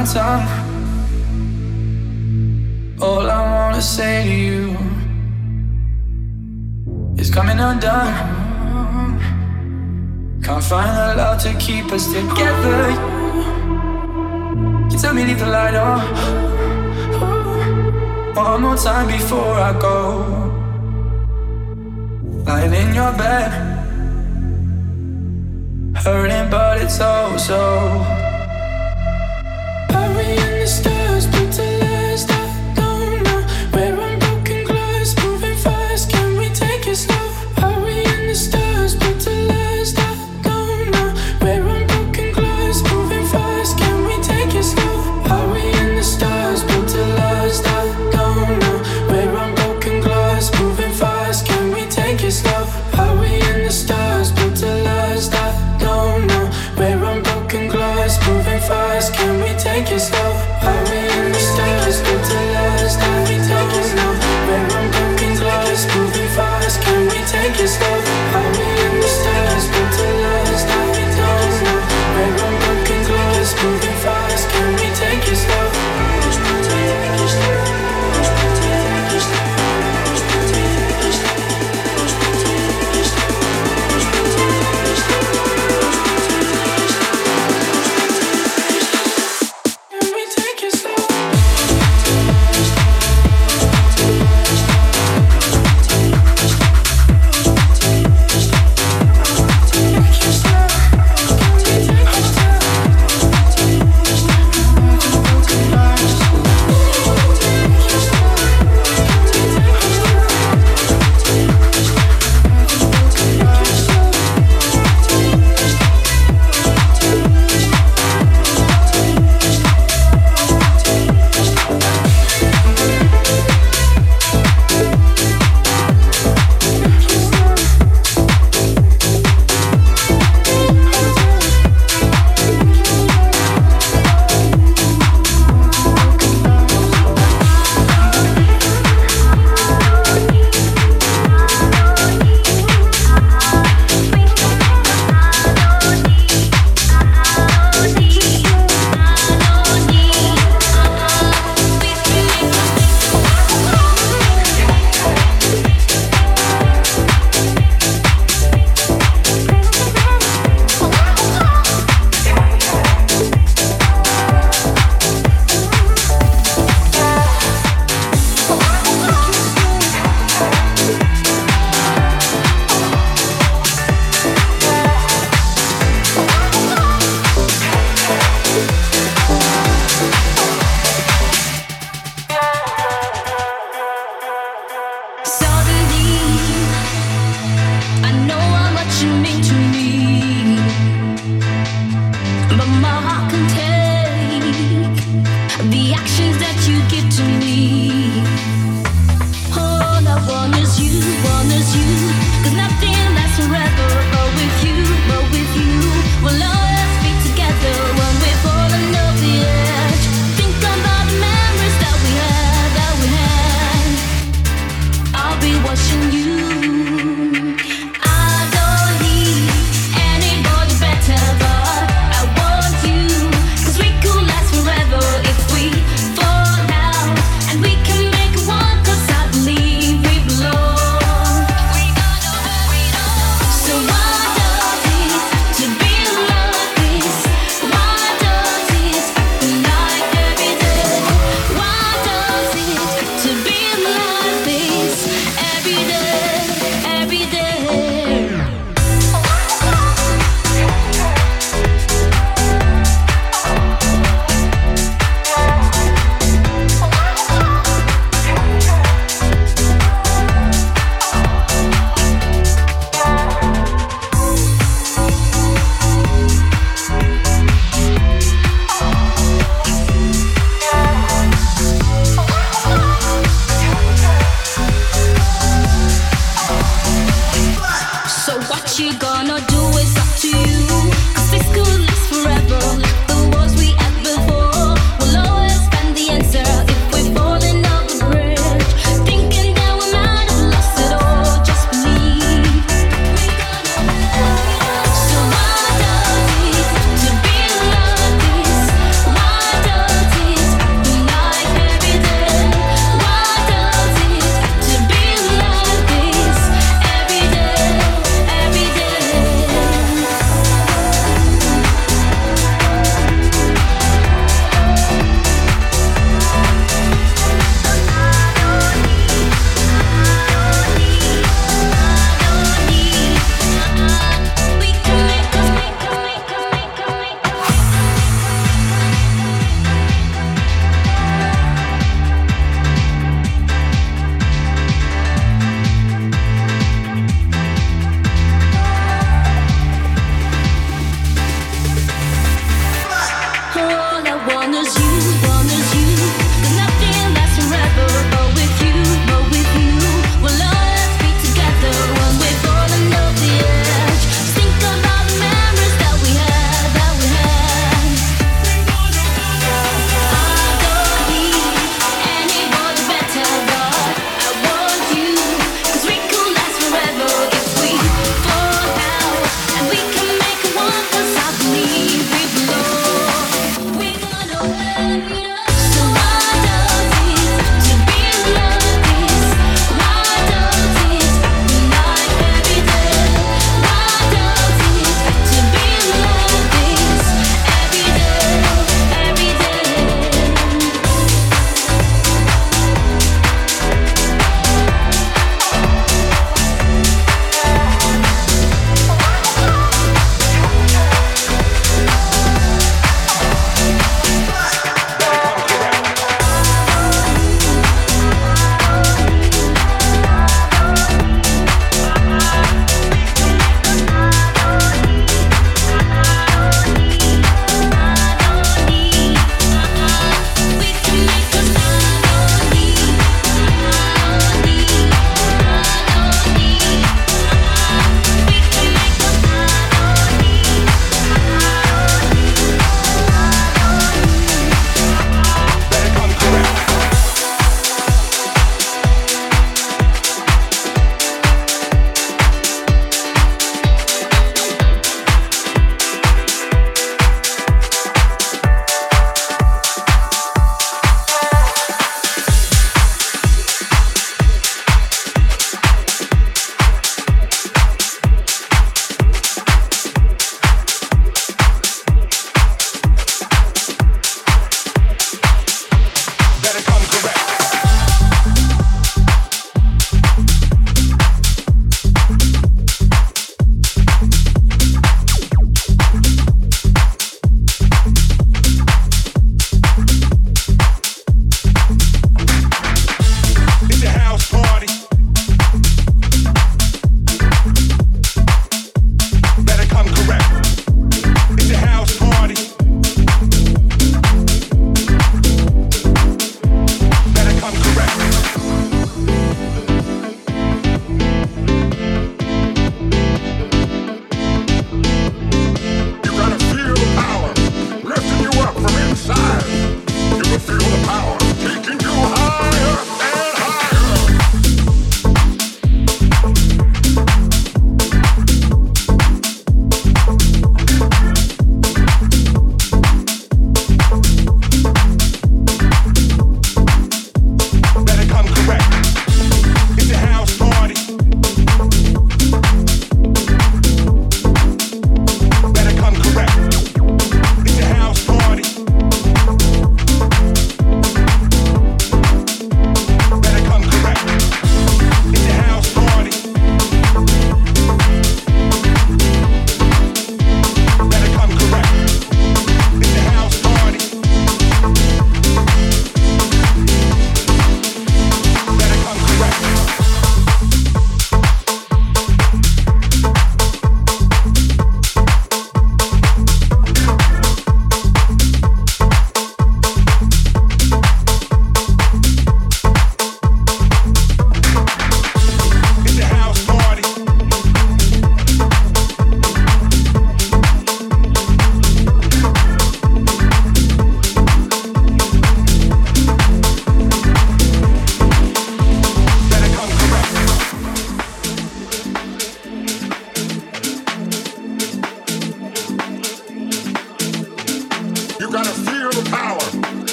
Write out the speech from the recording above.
my tongue. All I wanna say to you is coming undone. Can't find the love to keep us together. You tell me leave the light on. One more time before I go. Lying in your bed, hurting, but it's oh so so.